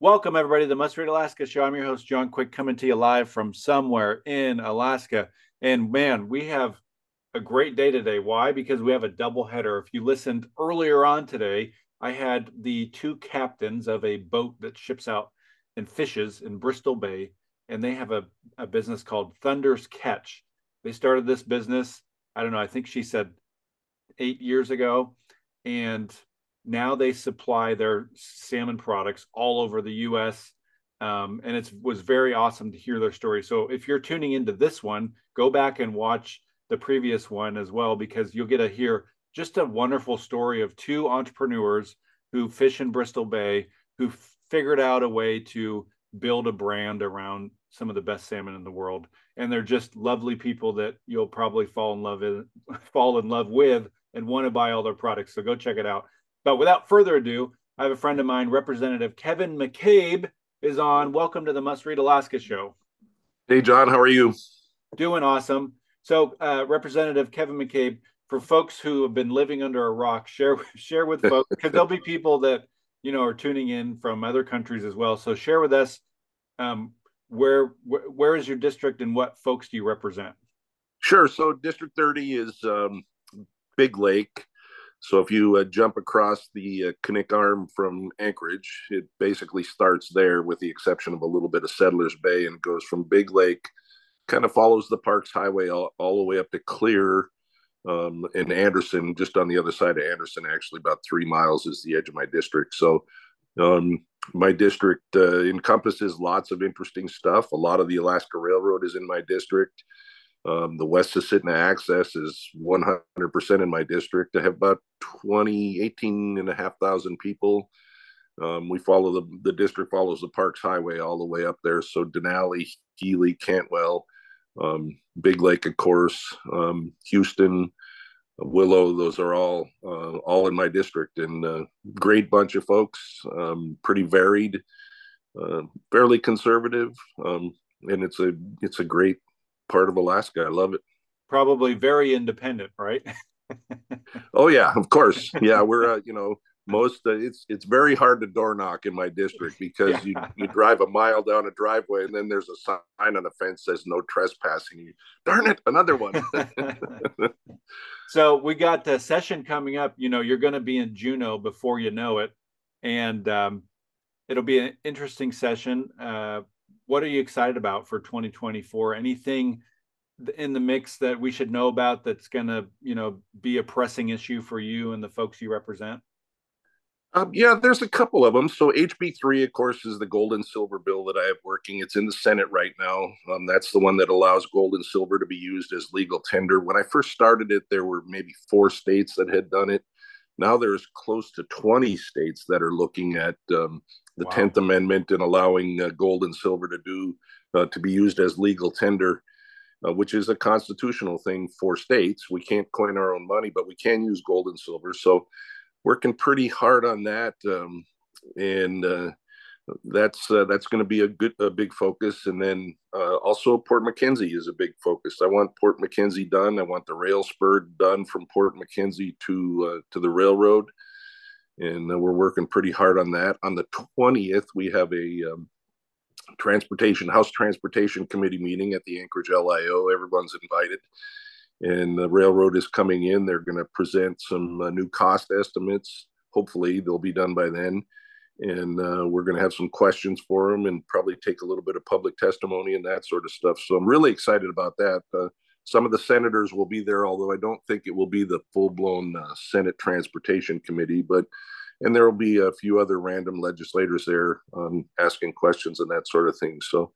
Welcome, everybody, to the Must Read Alaska show. I'm your host, John Quick, coming to you live from somewhere in Alaska. And man, we have a great day today. Why? Because we have a double header. If you listened earlier on today, I had the two captains of a boat that ships out and fishes in Bristol Bay, and they have a, a business called Thunder's Catch. They started this business, I don't know, I think she said eight years ago. And now they supply their salmon products all over the U.S. Um, and it was very awesome to hear their story. So if you're tuning into this one, go back and watch the previous one as well because you'll get to hear just a wonderful story of two entrepreneurs who fish in Bristol Bay who figured out a way to build a brand around some of the best salmon in the world and they're just lovely people that you'll probably fall in love in, fall in love with and want to buy all their products so go check it out but without further ado, I have a friend of mine, Representative Kevin McCabe, is on. Welcome to the Must Read Alaska show. Hey, John, how are you? Doing awesome. So, uh, Representative Kevin McCabe, for folks who have been living under a rock, share share with folks because there'll be people that you know are tuning in from other countries as well. So, share with us um, where, where where is your district and what folks do you represent? Sure. So, District 30 is um, Big Lake. So if you uh, jump across the uh, Arm from Anchorage, it basically starts there, with the exception of a little bit of Settlers Bay, and goes from Big Lake, kind of follows the Parks Highway all, all the way up to Clear, um, and Anderson, just on the other side of Anderson, actually about three miles is the edge of my district. So um, my district uh, encompasses lots of interesting stuff. A lot of the Alaska Railroad is in my district. Um, the West Susitna access is 100% in my district. I have about 20, 18 and a half thousand people. Um, we follow the, the district follows the Parks Highway all the way up there. So Denali, Healy, Cantwell, um, Big Lake, of course, um, Houston, Willow. Those are all uh, all in my district, and uh, great bunch of folks. Um, pretty varied, uh, fairly conservative, um, and it's a it's a great part of Alaska. I love it. Probably very independent, right? oh yeah, of course. Yeah, we're uh, you know most uh, it's it's very hard to door knock in my district because yeah. you you drive a mile down a driveway and then there's a sign on the fence says no trespassing. You, darn it, another one. so we got the session coming up. You know, you're going to be in Juneau before you know it, and um, it'll be an interesting session. Uh, what are you excited about for 2024? Anything in the mix that we should know about that's going to, you know, be a pressing issue for you and the folks you represent? Um, yeah, there's a couple of them. So HB3, of course, is the gold and silver bill that I have working. It's in the Senate right now. Um, that's the one that allows gold and silver to be used as legal tender. When I first started it, there were maybe four states that had done it. Now there's close to 20 states that are looking at um, the wow. 10th Amendment and allowing uh, gold and silver to do uh, to be used as legal tender, uh, which is a constitutional thing for states. We can't coin our own money, but we can use gold and silver. So working pretty hard on that, um, and uh, that's uh, that's going to be a good a big focus and then uh, also port MacKenzie is a big focus i want port MacKenzie done i want the rail spur done from port MacKenzie to uh, to the railroad and uh, we're working pretty hard on that. On the 20th we have a um, transportation house transportation committee meeting at the anchorage lio everyone's invited. And the railroad is coming in. They're going to present some uh, new cost estimates. Hopefully they'll be done by then. And uh, we're going to have some questions for them and probably take a little bit of public testimony and that sort of stuff. So I'm really excited about that. Some of the senators will be there, although I don't think it will be the full blown uh, Senate Transportation Committee, but and there will be a few other random legislators there um, asking questions and that sort of thing. So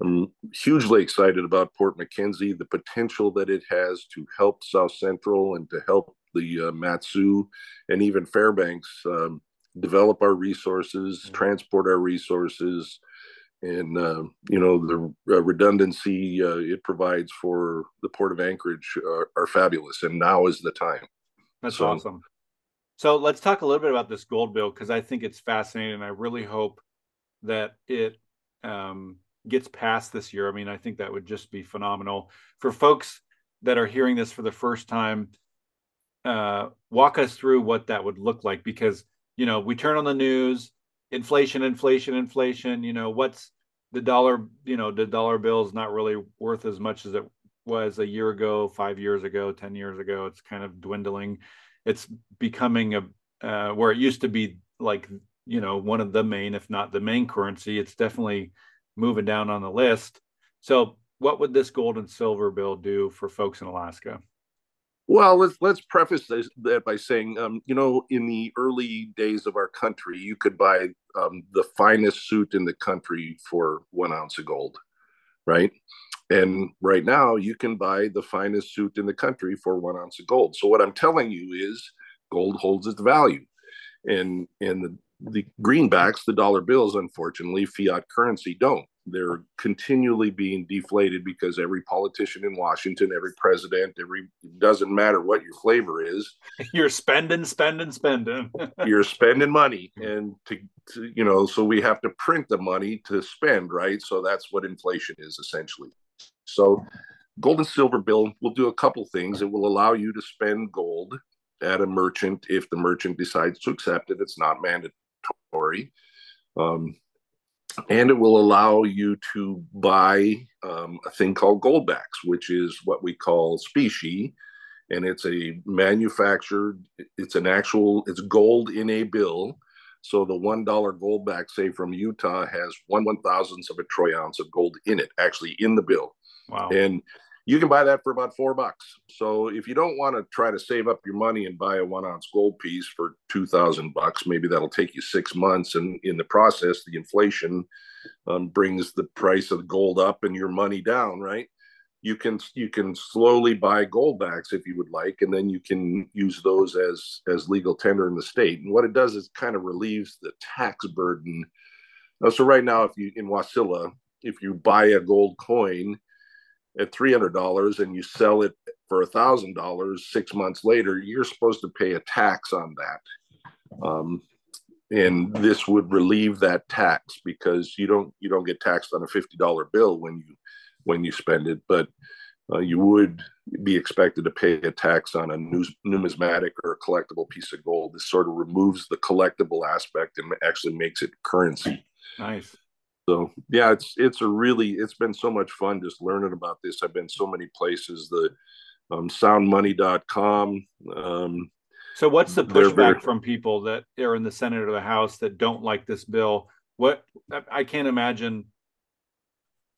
I'm hugely excited about Port MacKenzie, the potential that it has to help South Central and to help the uh, Mat-Su and even Fairbanks um, develop our resources, mm-hmm. transport our resources, and uh, you know the uh, redundancy uh, it provides for the port of Anchorage are, are fabulous, and now is the time. That's so, awesome. So let's talk a little bit about this gold bill because I think it's fascinating. And I really hope that it um, gets passed this year. I mean, I think that would just be phenomenal for folks that are hearing this for the first time. Uh, walk us through what that would look like because you know we turn on the news, inflation, inflation, inflation. You know what's the dollar? You know the dollar bill is not really worth as much as it was a year ago, five years ago, ten years ago. It's kind of dwindling. It's becoming a uh, where it used to be like you know one of the main, if not the main currency. It's definitely moving down on the list. So, what would this gold and silver bill do for folks in Alaska? Well, let's let's preface this, that by saying, um, you know, in the early days of our country, you could buy um, the finest suit in the country for one ounce of gold, right? And right now, you can buy the finest suit in the country for one ounce of gold. So what I'm telling you is, gold holds its value, and and the the greenbacks, the dollar bills, unfortunately, fiat currency don't. They're continually being deflated because every politician in Washington, every president, every doesn't matter what your flavor is. You're spending, spending, spending. you're spending money, and to, to you know, so we have to print the money to spend, right? So that's what inflation is essentially. So, gold and silver bill will do a couple things. It will allow you to spend gold at a merchant if the merchant decides to accept it. It's not mandatory um, and it will allow you to buy um, a thing called goldbacks, which is what we call specie. And it's a manufactured, it's an actual, it's gold in a bill. So the $1 goldback, say from Utah, has one one thousandth of a troy ounce of gold in it, actually in the bill. Wow. And you can buy that for about four bucks. So if you don't want to try to save up your money and buy a one ounce gold piece for two thousand bucks, maybe that'll take you six months, and in the process, the inflation um, brings the price of gold up and your money down. Right? You can you can slowly buy gold backs if you would like, and then you can use those as as legal tender in the state. And what it does is kind of relieves the tax burden. Uh, so right now, if you in Wasilla, if you buy a gold coin at $300 and you sell it for $1,000 six months later, you're supposed to pay a tax on that. Um, and this would relieve that tax because you don't you don't get taxed on a $50 bill when you when you spend it, but uh, you would be expected to pay a tax on a numismatic or a collectible piece of gold. This sort of removes the collectible aspect and actually makes it currency. Nice so yeah it's it's a really it's been so much fun just learning about this. I've been so many places the um, soundmoney.com um, so what's the pushback very... from people that are in the senate or the house that don't like this bill? What i can't imagine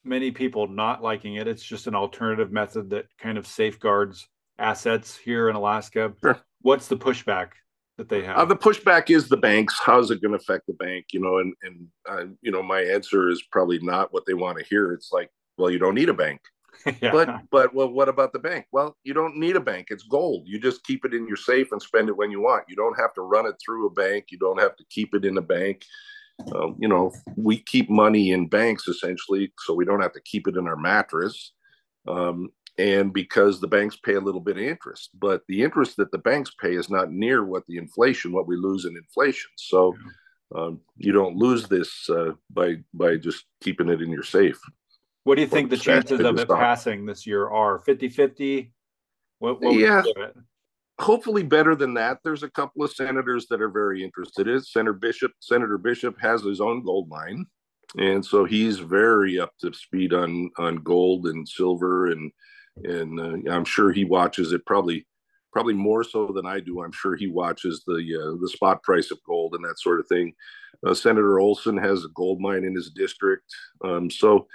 many people not liking it. It's just an alternative method that kind of safeguards assets here in alaska. Sure. what's the pushback that they have? Uh, the pushback is the banks. How's it going to affect the bank? You know, and and uh, you know, my answer is probably not what they want to hear. It's like, well, you don't need a bank. yeah. But but well, what about the bank? Well, you don't need a bank. It's gold. You just keep it in your safe and spend it when you want. You don't have to run it through a bank. You don't have to keep it in a bank. Uh, you know, we keep money in banks essentially, so we don't have to keep it in our mattress. Um, and because the banks pay a little bit of interest but the interest that the banks pay is not near what the inflation what we lose in inflation. So yeah. um, you don't lose this uh, by by just keeping it in your safe. What do you think the chances of it passing this year are? 50 50 what, what yeah. hopefully better than that. There's a couple of senators that are very interested in senator bishop senator bishop has his own gold mine and so he's very up to speed on on gold and silver and and uh, I'm sure he watches it probably probably more so than I do. I'm sure he watches the uh, the spot price of gold and that sort of thing. Uh, Senator Olson has a gold mine in his district, um, so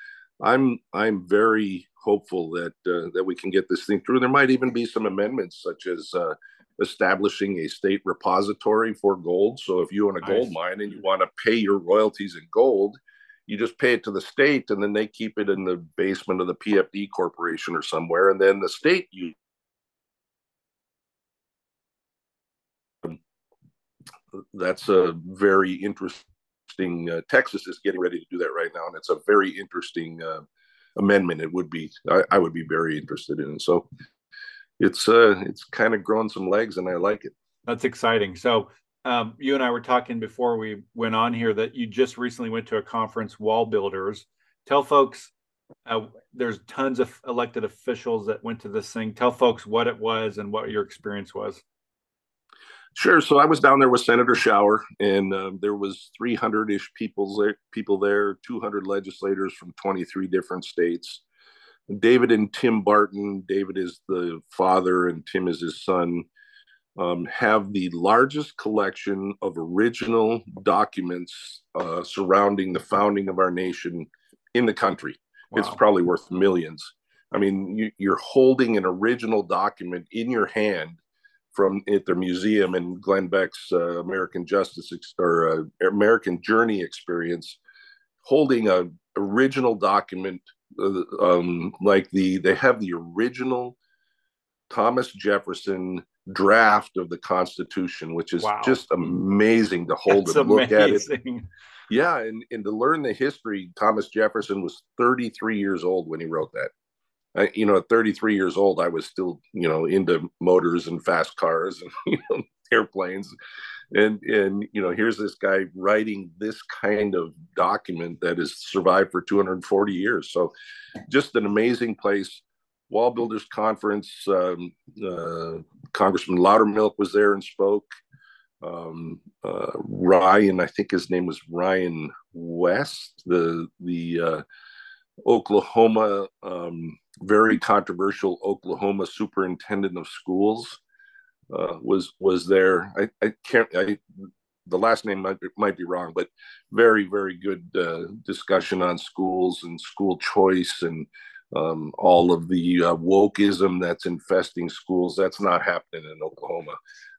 I'm I'm very hopeful that uh, that we can get this thing through. There might even be some amendments such as uh, establishing a state repository for gold. So if you own a gold mine and you want to pay your royalties in gold, you just pay it to the state and then they keep it in the basement of the PFD corporation or somewhere and then the state you that's a very interesting. Uh, Texas is getting ready to do that right now, and it's a very interesting uh, amendment. It would be I, I, would be very interested in. So it's uh it's kind of grown some legs, and I like it. That's exciting. So um, you and I were talking before we went on here that you just recently went to a conference, Wall Builders. Tell folks uh, there's tons of elected officials that went to this thing. Tell folks what it was and what your experience was. Sure. So I was down there with Senator Shower, and uh, there was 300-ish people there, people there, 200 legislators from 23 different states. David and Tim Barton. David is the father, and Tim is his son. Um, have the largest collection of original documents uh, surrounding the founding of our nation in the country. Wow. It's probably worth millions. I mean, you, you're holding an original document in your hand from at their museum in Glenn Beck's uh, American Justice ex- or uh, American Journey experience, holding a original document uh, um, like the they have the original Thomas Jefferson draft of the Constitution, which is wow. just amazing to hold That's and look amazing. at it. Yeah, and, and to learn the history, Thomas Jefferson was 33 years old when he wrote that. I, you know, at 33 years old, I was still, you know, into motors and fast cars and you know, airplanes, and and you know, here's this guy writing this kind of document that has survived for 240 years. So, just an amazing place. Wall Builders Conference. Um, uh, Congressman Loudermilk was there and spoke. Um, uh, Ryan, I think his name was Ryan West, the the uh, Oklahoma um, very controversial Oklahoma superintendent of schools uh, was was there. I, I can't. I, the last name might be, might be wrong, but very very good uh, discussion on schools and school choice and um, all of the uh, wokeism that's infesting schools. That's not happening in Oklahoma.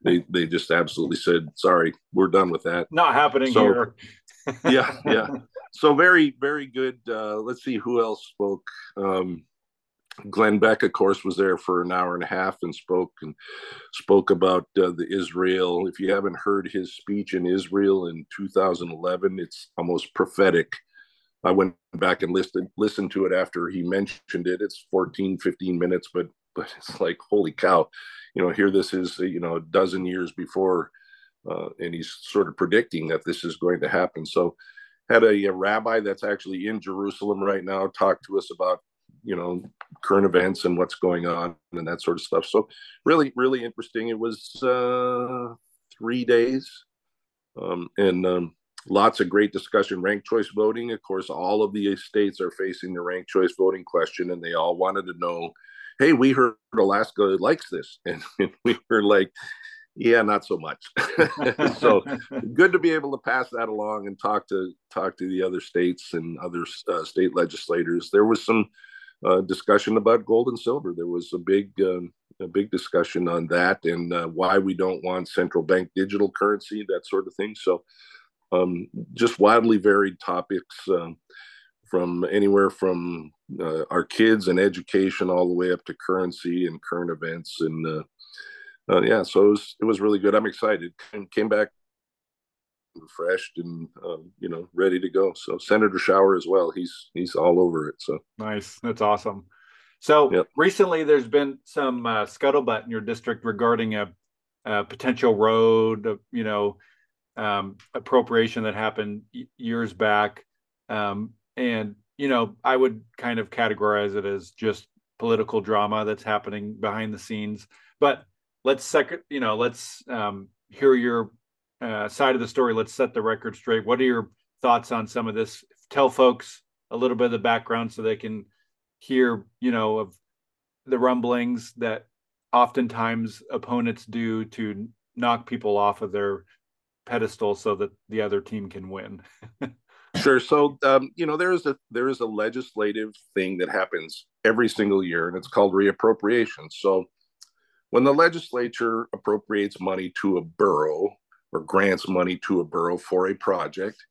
They they just absolutely said, "Sorry, we're done with that." Not happening so, here. yeah, yeah. So very very good. Uh, let's see who else spoke. Um, Glenn Beck, of course, was there for an hour and a half and spoke and spoke about uh, the Israel. If you haven't heard his speech in Israel in 2011, it's almost prophetic. I went back and listened listened to it after he mentioned it. It's 14, 15 minutes, but but it's like holy cow, you know. Here this is, you know, a dozen years before, uh, and he's sort of predicting that this is going to happen. So, had a, a rabbi that's actually in Jerusalem right now talk to us about you know current events and what's going on and that sort of stuff so really really interesting it was uh three days um and um lots of great discussion ranked choice voting of course all of the states are facing the ranked choice voting question and they all wanted to know hey we heard alaska likes this and, and we were like yeah not so much so good to be able to pass that along and talk to talk to the other states and other uh, state legislators there was some uh, discussion about gold and silver. There was a big um, a big discussion on that and uh, why we don't want central bank digital currency, that sort of thing. So, um, just wildly varied topics um, from anywhere from uh, our kids and education all the way up to currency and current events. And uh, uh, yeah, so it was, it was really good. I'm excited. And came back refreshed and um, you know ready to go. So Senator Shower as well. He's he's all over it. So nice. That's awesome. So yep. recently, there's been some uh, scuttlebutt in your district regarding a, a potential road, you know, um, appropriation that happened years back, um, and you know, I would kind of categorize it as just political drama that's happening behind the scenes. But let's second, you know, let's um, hear your uh, side of the story, let's set the record straight. What are your thoughts on some of this? Tell folks a little bit of the background so they can hear, you know, of the rumblings that oftentimes opponents do to knock people off of their pedestal so that the other team can win. sure. So, um, you know, there is a there is a legislative thing that happens every single year, and it's called reappropriation. So, when the legislature appropriates money to a borough or grants money to a borough for a project.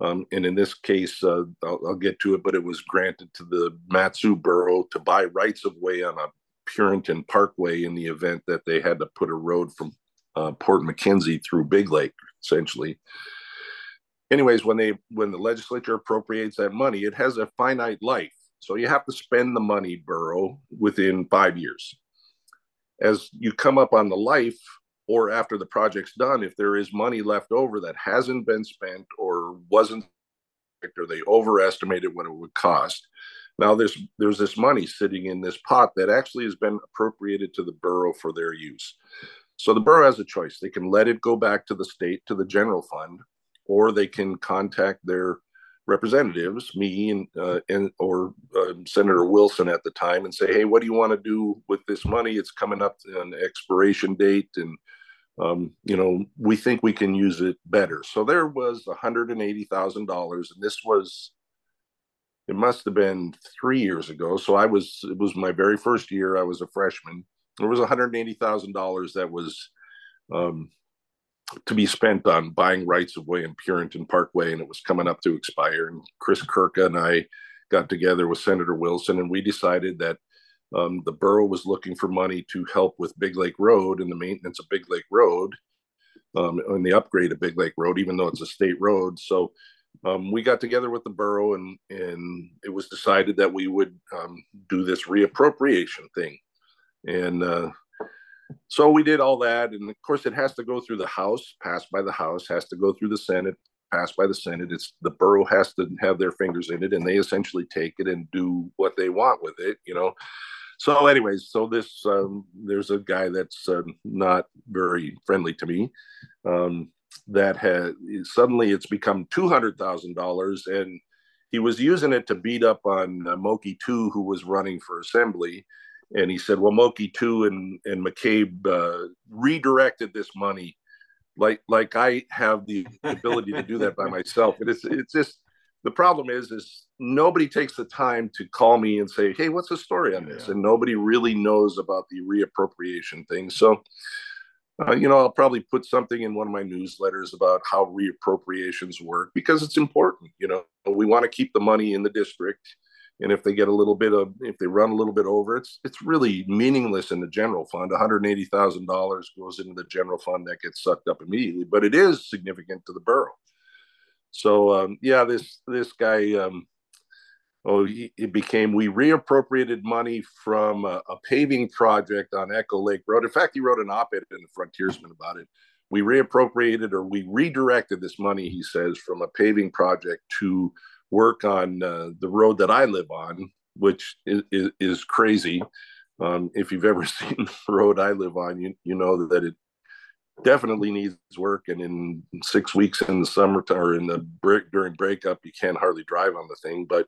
Um, and in this case, uh, I'll, I'll, get to it, but it was granted to the Mat-Su Borough to buy rights of way on a Purinton Parkway in the event that they had to put a road from uh, Port MacKenzie through Big Lake essentially. Anyways, when they when the legislature appropriates that money, it has a finite life. So you have to spend the money, borough, within five years. As you come up on the life or after the project's done, if there is money left over that hasn't been spent or wasn't or they overestimated what it would cost. Now there's there's this money sitting in this pot that actually has been appropriated to the borough for their use. So the borough has a choice. They can let it go back to the state to the general fund, or they can contact their representatives, me and uh, and or uh, Senator Wilson at the time, and say, "Hey, what do you want to do with this money? It's coming up an expiration date, and um, you know we think we can use it better." So there was one hundred and eighty thousand dollars, and this was it must have been three years ago. So I was it was my very first year. I was a freshman. There was one hundred eighty thousand dollars that was um, to be spent on buying rights of way in Purinton Parkway, and it was coming up to expire. And Chris Kirka and I got together with Senator Wilson, and we decided that um, the borough was looking for money to help with Big Lake Road and the maintenance of Big Lake Road um, and the upgrade of Big Lake Road, even though it's a state road. So um, we got together with the borough, and and it was decided that we would um, do this reappropriation thing, and uh, so we did all that, and of course, it has to go through the House, passed by the House, has to go through the Senate, passed by the Senate. It's the borough has to have their fingers in it, and they essentially take it and do what they want with it, you know. So, anyways, so this um, there's a guy that's uh, not very friendly to me. Um, that had suddenly it's become two hundred thousand dollars, and he was using it to beat up on uh, Moki Two, who was running for assembly and he said, "Well, Moki two and and McCabe uh, redirected this money, like like I have the ability to do that by myself." And it's it's just the problem is is nobody takes the time to call me and say, "Hey, what's the story on this?" Yeah. And nobody really knows about the reappropriation thing. So. Uh, you know, I'll probably put something in one of my newsletters about how reappropriations work because it's important. You know, we want to keep the money in the district and if they get a little bit of if they run a little bit over it's it's really meaningless in the general fund. $180000 goes into the general fund that gets sucked up immediately but it is significant to the borough. So um, yeah this this guy um, oh he, it became we reappropriated money from a, a, paving project on echo lake road. In fact he wrote an op-ed in the frontiersman about it. We reappropriated or we redirected this money he says from a paving project to work on uh, the road that I live on, which is, is, is crazy. Um, if you've ever seen the road I live on, you you know that it definitely needs work. And in six weeks in the summer or in the break during breakup, you can't hardly drive on the thing. But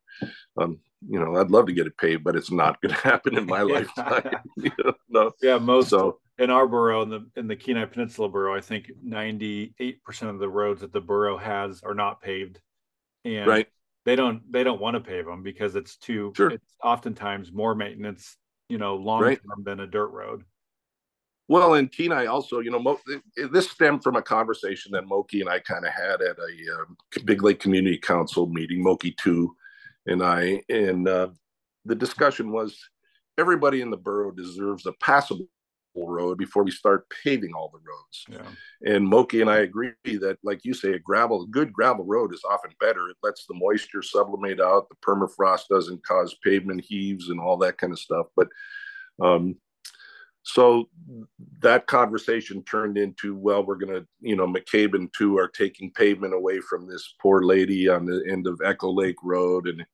um, you know, I'd love to get it paved, but it's not going to happen in my lifetime. you know, no. Yeah, most so, in our borough in the in the Kenai Peninsula borough, I think ninety eight percent of the roads that the borough has are not paved. And right they don't they don't want to pave them because it's too sure. it's oftentimes more maintenance you know long term right. than a dirt road well and kenai also you know Mo, this stemmed from a conversation that moki and i kind of had at a um, big lake community council meeting moki 2 and i and uh, the discussion was everybody in the borough deserves a passable road before we start paving all the roads. Yeah. And Moki and I agree that, like you say, a gravel, good gravel road is often better. It lets the moisture sublimate out. The permafrost doesn't cause pavement heaves and all that kind of stuff. But um, so that conversation turned into, well, we're going to, you know, McCabe and two are taking pavement away from this poor lady on the end of Echo Lake Road. And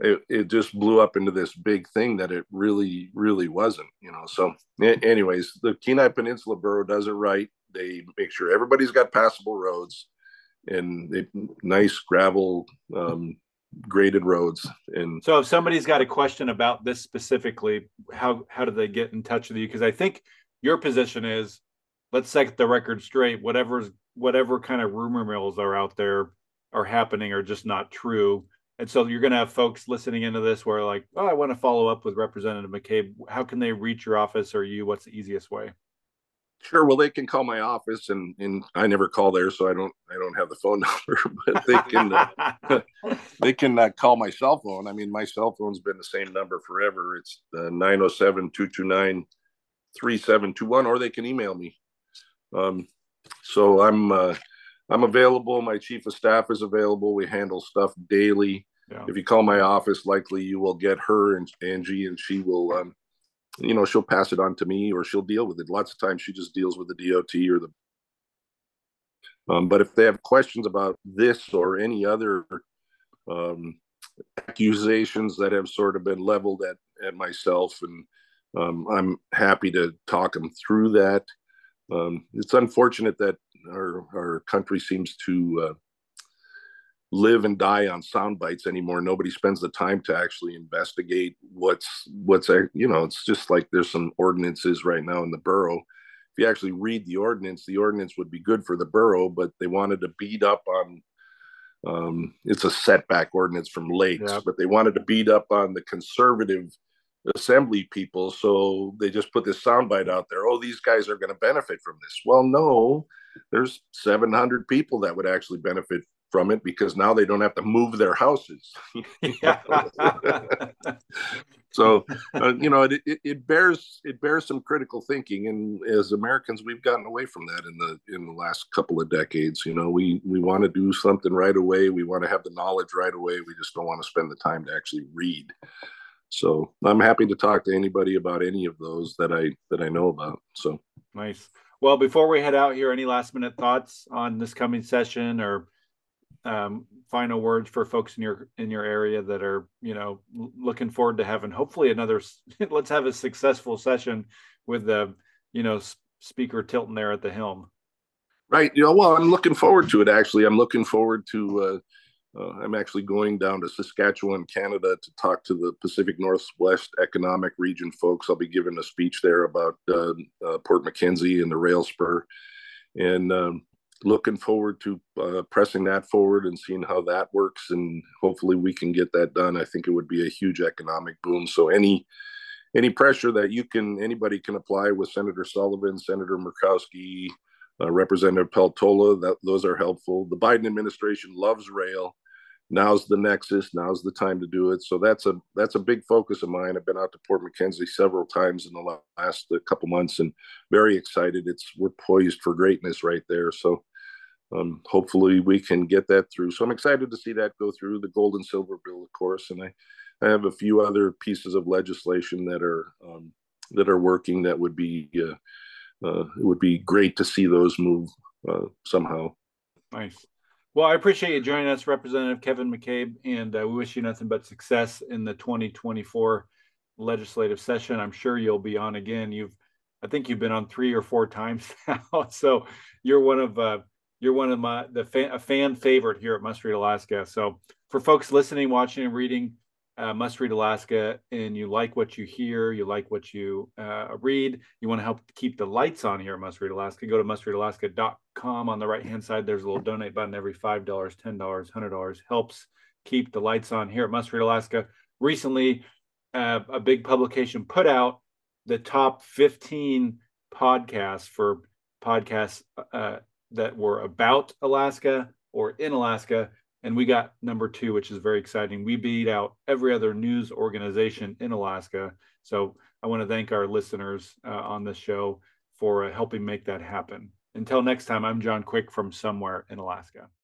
it, it just blew up into this big thing that it really really wasn't you know so anyways the kenai peninsula borough does it right. They make sure everybody's got passable roads and they, nice gravel um, graded roads and so if somebody's got a question about this specifically how how do they get in touch with you? Because i think your position is let's set the record straight whatever's whatever kind of rumor mills are out there are happening are just not true and so you're going to have folks listening into this where like, oh, I want to follow up with Representative McCabe. How can they reach your office or you? What's the easiest way? Sure. Well, they can call my office, and and I never call there, so I don't I don't have the phone number, but they can uh, they can uh, call my cell phone. I mean, my cell phone's been the same number forever. It's uh, 907 229 3721, or they can email me. Um, so I'm uh, I'm available. My chief of staff is available. We handle stuff daily. Yeah. If you call my office, likely you will get her and Angie, and she will, um, you know, she'll pass it on to me or she'll deal with it. Lots of times she just deals with the DOT or the. Um, but if they have questions about this or any other um, accusations that have sort of been leveled at at myself, and um, I'm happy to talk them through that. Um, it's unfortunate that our our country seems to uh, live and die on sound bites anymore. Nobody spends the time to actually investigate what's what's you know. It's just like there's some ordinances right now in the borough. If you actually read the ordinance, the ordinance would be good for the borough, but they wanted to beat up on. Um, it's a setback ordinance from lakes, but they wanted to beat up on the conservative assembly people. So they just put this soundbite out there. Oh, these guys are going to benefit from this. Well, no, there's 700 people that would actually benefit from it because now they don't have to move their houses. so uh, you know it, it, it, bears it bears some critical thinking. And as americans we've gotten away from that in the in the last couple of decades. You know we we want to do something right away. We want to have the knowledge right away. We just don't want to spend the time to actually read. So i'm happy to talk to anybody about any of those that i that i know about so. Nice well before we head out here any last minute thoughts on this coming session or um, final words for folks in your in your area that are you know looking forward to having hopefully another let's have a successful session with the you know speaker Tilton there at the helm? Right you know well i'm looking forward to it actually. I'm looking forward to uh, uh, i'm actually going down to saskatchewan canada to talk to the pacific northwest economic region folks. I'll be giving a speech there about uh, uh port MacKenzie and the rail spur. And um, looking forward to uh, pressing that forward and seeing how that works. And hopefully we can get that done. I think it would be a huge economic boom so any any pressure that you can anybody can apply with senator sullivan senator murkowski uh, representative peltola that those are helpful. The biden administration loves rail. Now's the nexus. Now's the time to do it. So that's a that's a big focus of mine. I've been out to port MacKenzie several times in the last uh, couple months and very excited. It's we're poised for greatness right there. So um, hopefully we can get that through. So I'm excited to see that go through. The gold and silver bill, of course, and I, I have a few other pieces of legislation that are um, that are working that would be uh, it would be great to see those move uh, somehow. Nice. Well, I appreciate you joining us, Representative Kevin McCabe, and uh, we wish you nothing but success in the 2024 legislative session. I'm sure you'll be on again. You've, I think you've been on three or four times now, so you're one of uh, you're one of my the fan, a fan favorite here at Must Read Alaska. So for folks listening, watching, and reading uh, Must Read Alaska, and you like what you hear, you like what you uh, read, you want to help keep the lights on here at Must Read Alaska, go to mustreadalaska.com. On the right hand side, there's a little donate button. Every five dollars, ten dollars, hundred dollars helps keep the lights on here at Must Read Alaska. Recently, uh, a big publication put out the top 15 podcasts for podcasts uh, that were about Alaska or in Alaska. And we got number two, which is very exciting. We beat out every other news organization in Alaska. So I want to thank our listeners uh, on this show for uh, helping make that happen. Until next time, I'm John Quick from somewhere in Alaska.